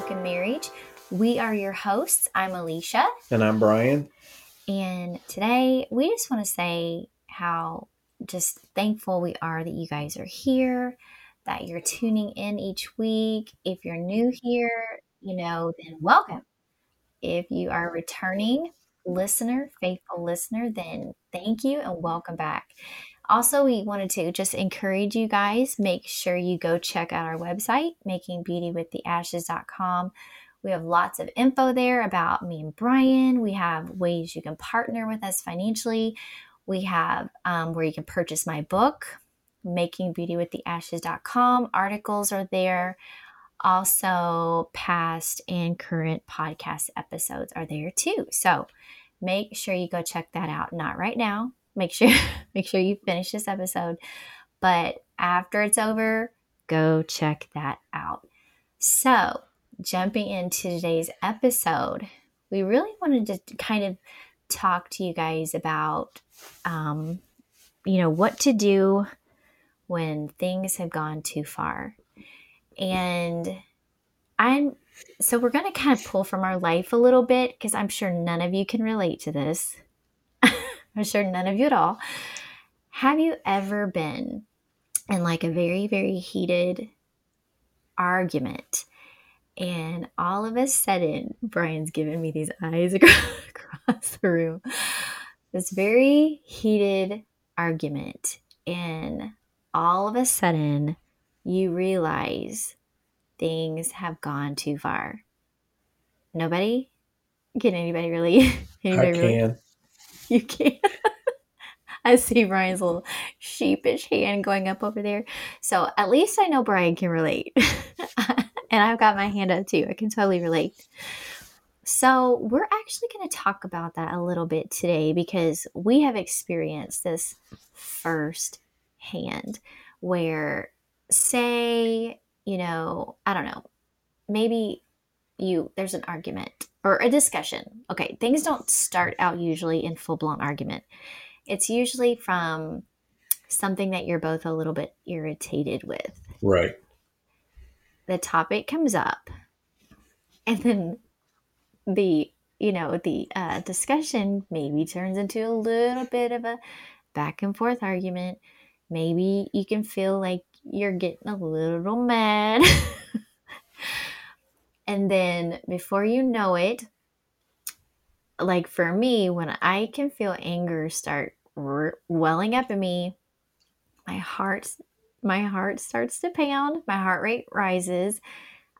Broken Marriage. We are your hosts. I'm Elisha. And I'm Brian. And today we just want to say how just thankful we are that you guys are here, that you're tuning in each week. If you're new here, you know, then welcome. If you are a returning listener, faithful listener, then thank you and welcome back. Also, we wanted to just encourage you guys, make sure you go check out our website, makingbeautywiththeashes.com. We have lots of info there about me and Brian. We have ways you can partner with us financially. We have um, where you can purchase my book, makingbeautywiththeashes.com. Articles are there. Also, past and current podcast episodes are there too. So make sure you go check that out. Not right now, make sure make sure you finish this episode. But after it's over go check that out. So jumping into today's episode we really wanted to kind of talk to you guys about um, you know what to do when things have gone too far. And i'm so we're going to kind of pull from our life a little bit because i'm sure none of you can relate to this I'm sure none of you at all. Have you ever been in like a very, very heated argument? And all of a sudden, Brian's giving me these eyes across the room. This very heated argument. And all of a sudden, you realize things have gone too far. Nobody? Can anybody really? Anybody I can. Really? You can. I see Brian's little sheepish hand going up over there. So at least I know Brian can relate. and I've got my hand up too. I can totally relate. So, we're actually going to talk about that a little bit today because we have experienced this first hand where, say, you know, I don't know, maybe you, there's an argument or a discussion. Okay, things don't start out usually in full blown argument. It's usually from something that you're both a little bit irritated with. Right. The topic comes up, and then the you know the uh, discussion maybe turns into a little bit of a back and forth argument. Maybe you can feel like you're getting a little mad. And then before you know it, like for me, when I can feel anger start welling up in me, my heart my heart starts to pound, my heart rate rises.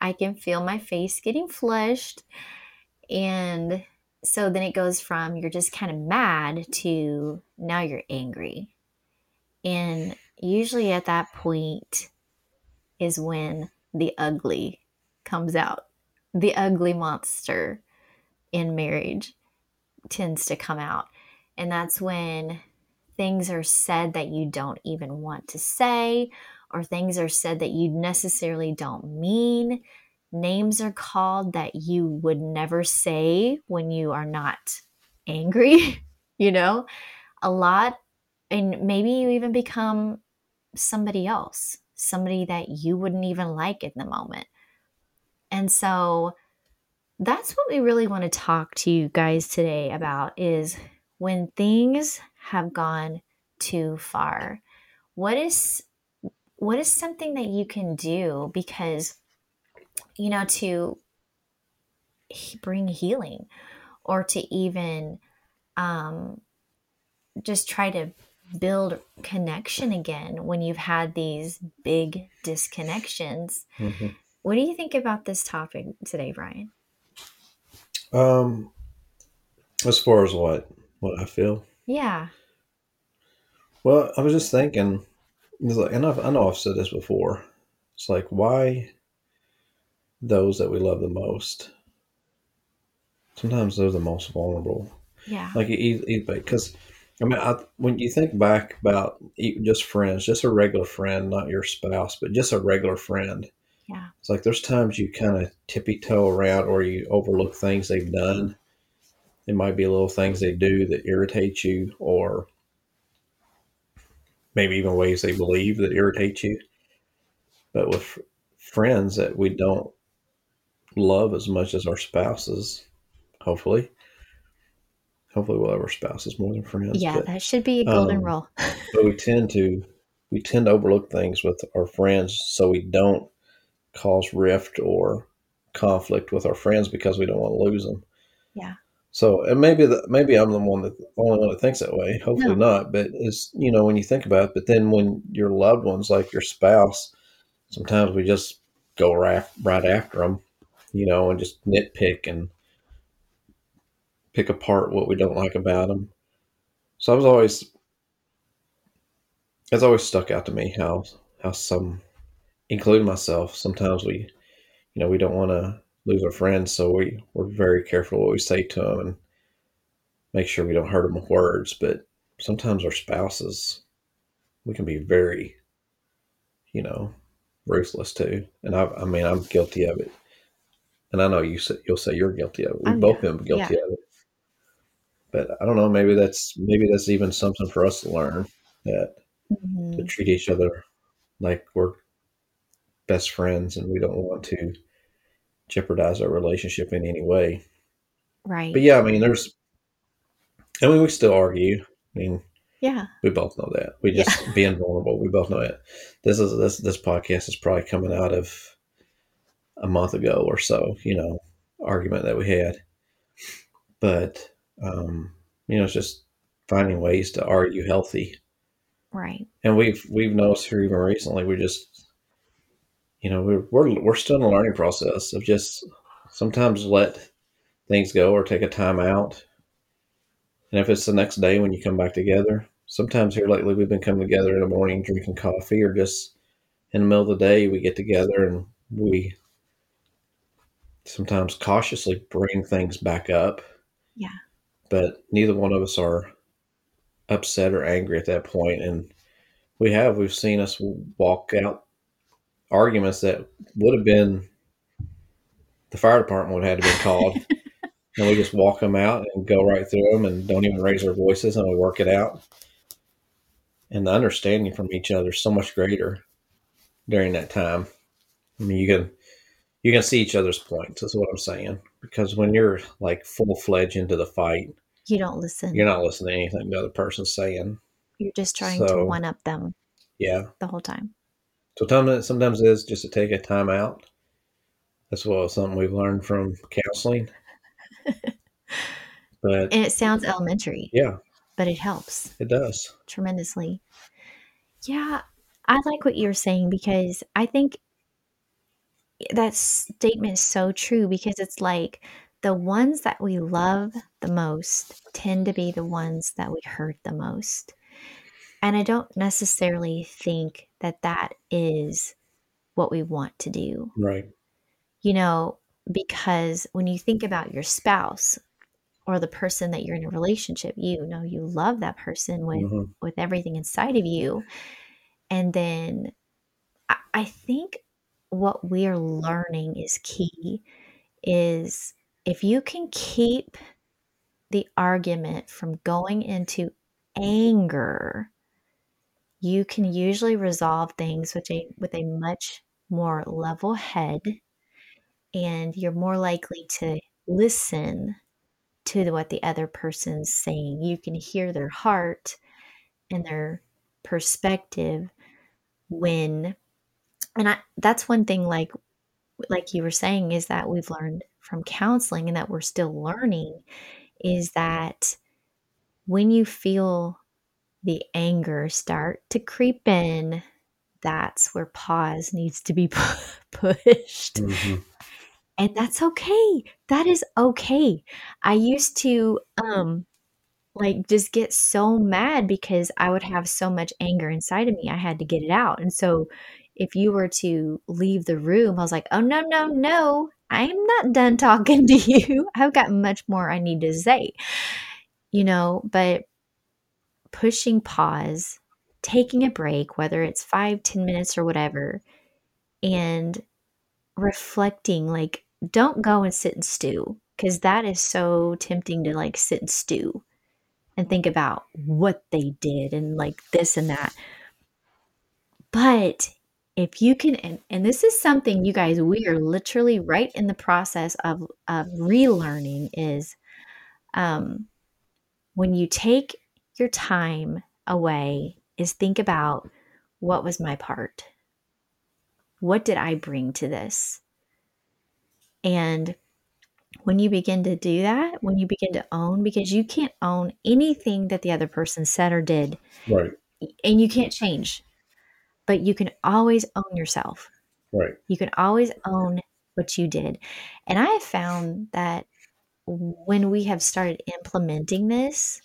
I can feel my face getting flushed. And so then it goes from you're just kind of mad to now you're angry. And usually at that point is when the ugly comes out the ugly monster in marriage tends to come out. And that's when things are said that you don't even want to say, or things are said that you necessarily don't mean. Names are called that you would never say when you are not angry, you know? A lot, and maybe you even become somebody else, somebody that you wouldn't even like in the moment. And so that's what we really want to talk to you guys today about is when things have gone too far. What is what is something that you can do because you know to bring healing or to even um, just try to build connection again when you've had these big disconnections. Mm-hmm. What do you think about this topic today, Brian? Um, as far as what what I feel, yeah. Well, I was just thinking, it's like, and I've, I know I've said this before. It's like why those that we love the most. Sometimes they're the most vulnerable. Yeah. Like because. I mean, I, when you think back about just friends, just a regular friend, not your spouse, but just a regular friend, yeah. It's like there's times you kind of tippy toe around or you overlook things they've done. It might be little things they do that irritate you or maybe even ways they believe that irritate you. But with friends that we don't love as much as our spouses. Hopefully, hopefully we'll have our spouses more than friends. Yeah, but, that should be a golden um, rule. but we tend to we tend to overlook things with our friends, so we don't cause rift or conflict with our friends because we don't want to lose them. Yeah. So, and maybe the, maybe I'm the one that only one that thinks that way. Hopefully No. not. But it's you know when you think about it. But then when your loved ones, like your spouse, sometimes we just go right right after them, you know, and just nitpick and pick apart what we don't like about them. So I was always it's always stuck out to me how how some, including myself, sometimes we you know we don't want to lose our friends, so we we're very careful what we say to them and make sure we don't hurt them with words. But sometimes our spouses, we can be very, you know, ruthless too. And I, I mean, I'm guilty of it. And I know you say, you'll say you're guilty of it. We've Oh, both yeah. been guilty of it. But I don't know. Maybe that's maybe that's even something for us to learn that to Mhm. treat each other like we're best friends and we don't want to jeopardize our relationship in any way. Right. But yeah, I mean, there's, I mean, we still argue. I mean, Yeah. we both know that. We Yeah. just being vulnerable. We both know it. This is this this podcast is probably coming out of a month ago or so. You know, argument that we had, but um, you know, it's just finding ways to argue healthy. Right. And we've we've noticed here even recently, we just, you know, we're we're we're still in a learning process of just sometimes let things go or take a time out. And if it's the next day when you come back together, sometimes here lately we've been coming together in the morning drinking coffee or just in the middle of the day we get together and we sometimes cautiously bring things back up. Yeah. But neither one of us are upset or angry at that point and we have we've seen us walk out arguments that would have been the fire department would have had to be called. And we just walk them out and go right through them and don't even raise our voices and we work it out. And the understanding from each other is so much greater during that time. I mean you can you can see each other's points is what i'm saying. Because when you're like full-fledged into the fight You don't listen. you're not listening to anything the other person's saying. You're just trying to one up them yeah. the whole time. So sometimes, sometimes it is just to take a time out. That's well something we've learned from counseling. but And it sounds elementary, yeah, but it helps it does. tremendously. Yeah, I like what you're saying because I think that statement is so true because it's like the ones that we love the most tend to be the ones that we hurt the most. And I don't necessarily think that that is what we want to do. Right. you know, because when you think about your spouse or the person that you're in a relationship, you know you love that person with hmm with everything inside of you, and then I, I think what we are learning is key is if you can keep the argument from going into anger, you can usually resolve things with a with a much more level head and you're more likely to listen to what the other person's saying. You can hear their heart and their perspective when and I that's one thing like like you were saying is that we've learned from counseling and that we're still learning is that when you feel the anger start to creep in that's where pause needs to be pushed. Hmm and that's okay. That is okay. I used to um like just get so mad because i would have so much anger inside of me i had to get it out. And so if you were to leave the room i was like oh no no no. I'm not done talking to you. I've got much more i need to say. You know but pushing pause taking a break whether it's five ten minutes or whatever and reflecting like don't go and sit and stew because that is so tempting to like sit and stew and think about what they did and like this and that. But if you can and, and this is something you guys we are literally right in the process of of relearning is um when you take your time away is think about what was my part what did i bring to this and when you begin to do that when you begin to own because you can't own anything that the other person said or did Right. and you can't change but you can always own yourself Right. you can always own what you did. And I have found that when we have started implementing this,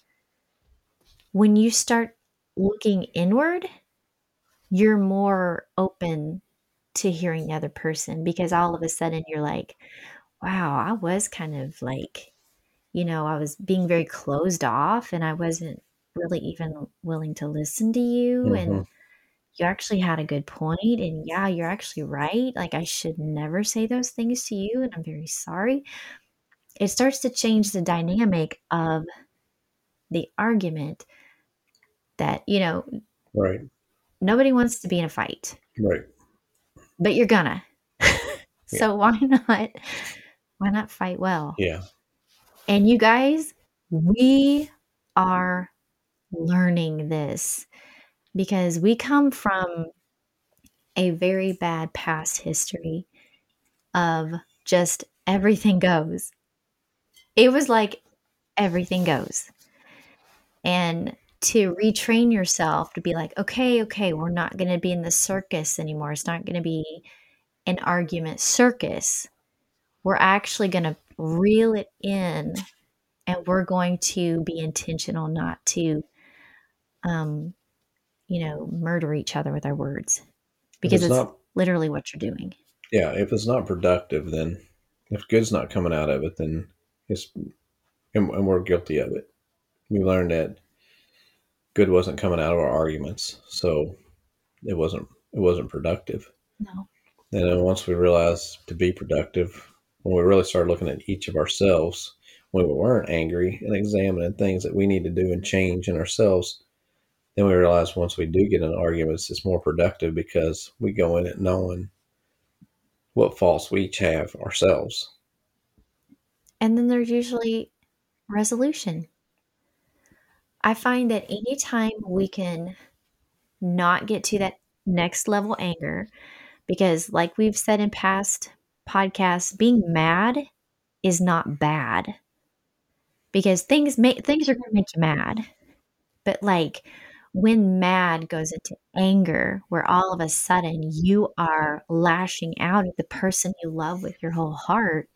when you start looking inward, you're more open to hearing the other person because all of a sudden you're like, wow, I was kind of like, you know, I was being very closed off and I wasn't really even willing to listen to you. And Mhm. you actually had a good point and yeah you're actually right like i should never say those things to you and i'm very sorry it starts to change the dynamic of the argument that you know Right. nobody wants to be in a fight Right. but you're gonna so why not why not fight well Yeah. and you guys we are learning this because we come from a very bad past history of just everything goes. It was like everything goes. And to retrain yourself to be like, okay, okay, we're not going to be in the circus anymore. It's not going to be an argument circus. We're actually going to reel it in and we're going to be intentional not to um you know murder each other with our words because it's it's not- literally what you're doing Yeah. If it's not productive, then if good's not coming out of it, then it's and, and we're guilty of it. We learned that good wasn't coming out of our arguments, so it wasn't it wasn't productive. no And then once we realized to be productive, when we really started looking at each of ourselves, when we weren't angry and examining things that we need to do and change in ourselves, then we realized once we do get in arguments, it's more productive because we go in it knowing what faults we each have ourselves. and then there's usually resolution i find that anytime we can not get to that next level anger because like we've said in past podcasts being mad is not bad. Because things make things are going to make you mad. But like when mad goes into anger where all of a sudden you are lashing out at the person you love with your whole heart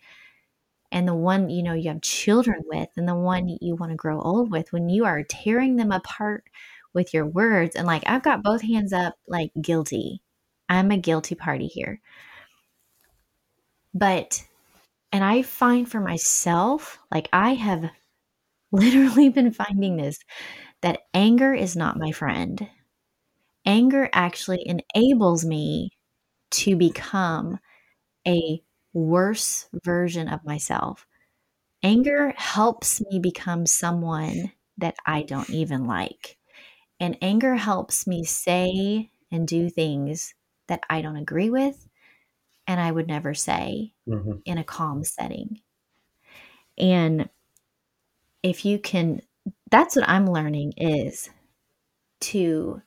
and the one you know you have children with and the one you want to grow old with when you are tearing them apart with your words and like I've got both hands up like guilty. I'm a guilty party here. But and I find for myself like I have literally been finding this that anger is not my friend. Anger actually enables me to become a worse version of myself. Anger helps me become someone that I don't even like. And anger helps me say and do things that I don't agree with and I would never say Mm-hmm. in a calm setting. And if you can, that's what I'm learning is to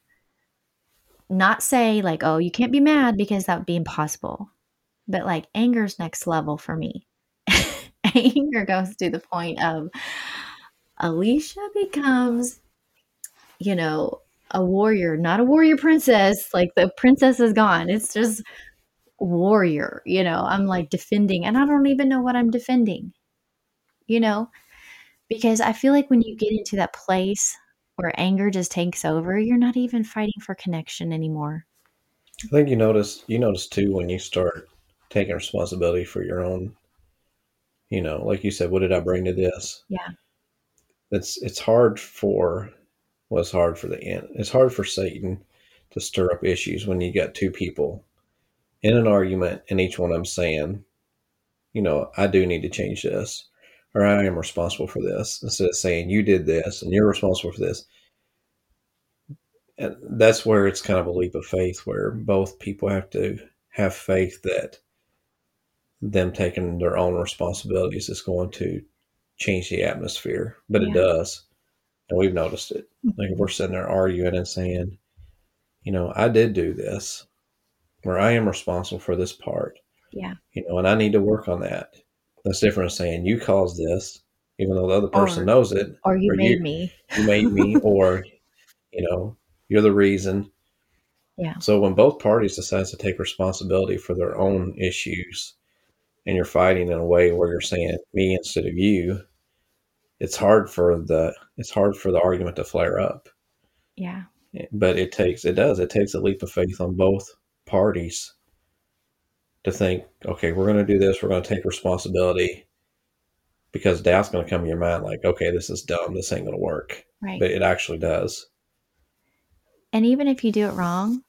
not say, like, oh, you can't be mad because that would be impossible. But like, anger's next level for me. Anger goes to the point of Elisha becomes, you know, a warrior, not a warrior princess. Like, the princess is gone. It's just warrior, you know. I'm like defending, and I don't even know what I'm defending, you know, because I feel like when you get into that place where anger just takes over, you're not even fighting for connection anymore. I think you notice you notice too when you start taking responsibility for your own. You know, like you said, what did I bring to this? Yeah. It's it's hard for well, it's hard for the end. It's hard for Satan to stir up issues when you got two people in an argument and each one of them saying, you know, I do need to change this or I am responsible for this instead of saying you did this and you're responsible for this. and that's where it's kind of a leap of faith where both people have to have faith that them taking their own responsibilities is going to change the atmosphere but it does and we've noticed it like if we're sitting there arguing and saying you know i did do this or i am responsible for this part Yeah. you know and i need to work on that that's different than saying you caused this even though the other person Or- knows it Or you Or made you- me. you made me or you know you're the reason Yeah. so when both parties decide to take responsibility for their own issues and you're fighting in a way where you're saying me instead of you it's hard for the it's hard for the argument to flare up Yeah. but it takes it does it takes a leap of faith on both parties to think okay we're going to do this we're going to take responsibility because doubt's going to come in your mind like okay this is dumb this ain't going to work Right. but it actually does and even if you do it wrong,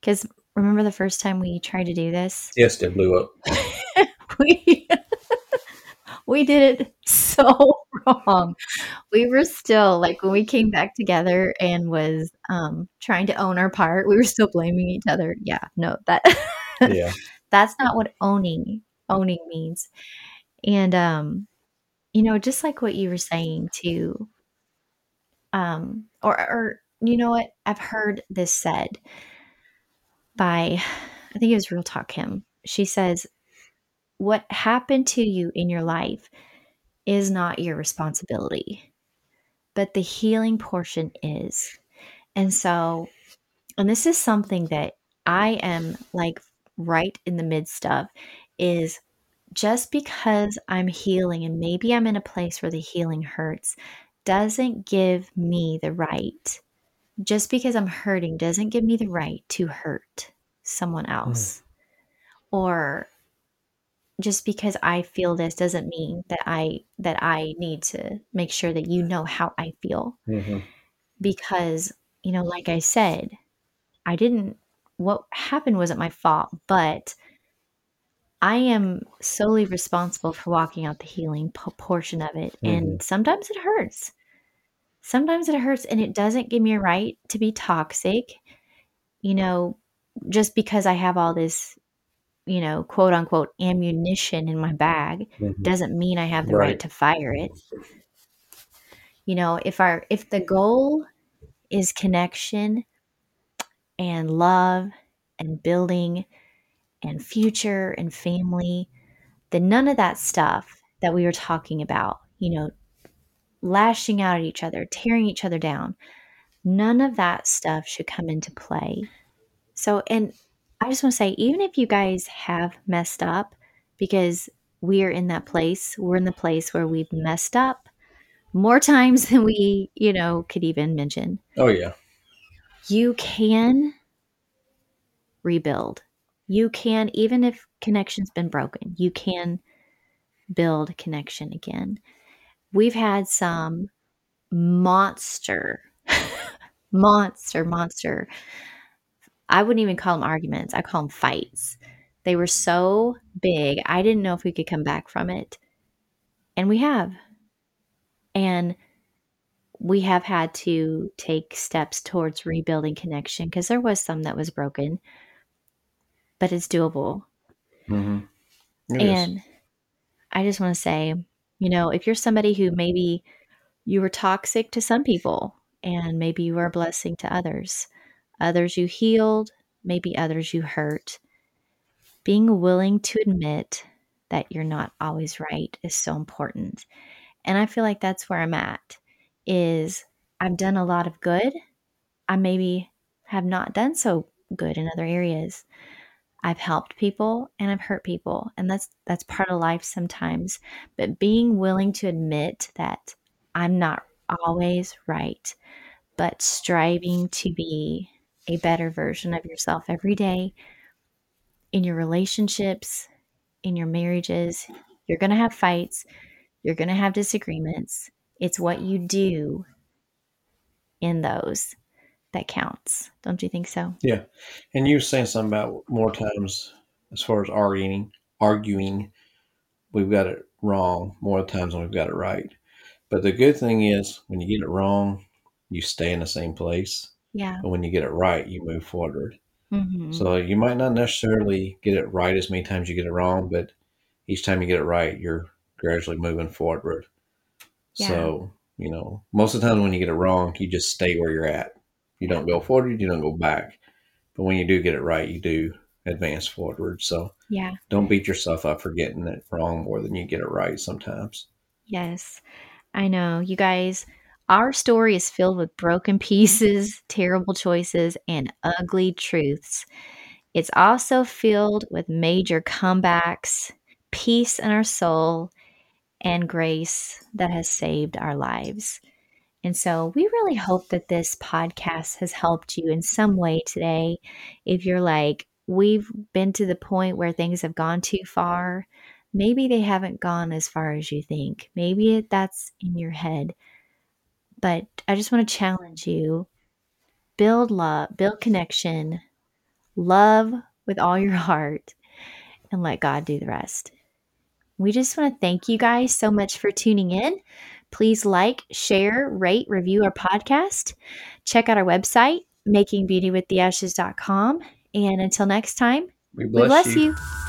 because remember the first time we tried to do this? yes it blew up we we did it so wrong. We were still like when we came back together and was um trying to own our part, we were still blaming each other. Yeah, no, that yeah that's not what owning owning means. And um you know, just like what you were saying too um or or you know what? I've heard this said by I think it was Real Talk Kim. She says what happened to you in your life is not your responsibility, but the healing portion is. And so, and this is something that I am like right in the midst of is just because I'm healing and maybe I'm in a place where the healing hurts doesn't give me the right. Just because I'm hurting doesn't give me the right to hurt someone hmm. else. Or just because I feel this doesn't mean that I that I need to make sure that you know how I feel. Hmm because you know like I said I didn't what happened wasn't my fault but I am solely responsible for walking out the healing p- portion of it and sometimes it hurts. Sometimes it hurts and it doesn't give me a right to be toxic you know just because I have all this you know quote unquote ammunition in my bag hmm doesn't mean I have the right. Right. to fire it. You know, if our if the goal is connection and love and building and future and family, then none of that stuff that we were talking about, you know, lashing out at each other, tearing each other down, none of that stuff should come into play. So, and I just want to say, even if you guys have messed up, because we're in that place, we're in the place where we've messed up more times than we, you know, could even mention. oh yeah You can rebuild. You can, even if connection's been broken, you can build connection again. We've had some monster, monster, monster. I wouldn't even call them arguments. I call them fights. They were so big. I didn't know if we could come back from it. And we have. And we have had to take steps towards rebuilding connection because there was some that was broken, but it's doable. hmm and I just want to say, you know, if you're somebody who maybe you were toxic to some people and maybe you were a blessing to others, others you healed, maybe others you hurt, being willing to admit that you're not always right is so important. And I feel like that's where I'm at is I've done a lot of good. I maybe have not done so good in other areas. I've helped people and I've hurt people, and that's that's part of life sometimes. But being willing to admit that I'm not always right, but striving to be a better version of yourself every day in your relationships, in your marriages, you're going to have fights, you're going to have disagreements. It's what you do in those that counts. Don't you think so? Yeah, and you were saying something about more times as far as arguing, arguing, we've got it wrong more times than we've got it right. But the good thing is, when you get it wrong, you stay in the same place. Yeah. But when you get it right, you move forward. Mm-hmm. So you might not necessarily get it right as many times you get it wrong, but each time you get it right, you're gradually moving forward. Yeah. So, you know, most of the time when you get it wrong, you just stay where you're at. You don't go forward, you don't go back. But when you do get it right, you do advance forward. So yeah. don't beat yourself up for getting it wrong more than you get it right sometimes. Yes. I know. You guys, our story is filled with broken pieces, terrible choices, and ugly truths. It's also filled with major comebacks, peace in our soul, and grace that has saved our lives. And so we really hope that this podcast has helped you in some way today. If you're like, we've been to the point where things have gone too far, maybe they haven't gone as far as you think. Maybe that's in your head. But I just want to challenge you build love, build connection, love with all your heart, and let God do the rest. We just want to thank you guys so much for tuning in. Please like, share, rate, review our podcast. Check out our website, makingbeautywiththeashes.com. And until next time, we bless, we bless you. you.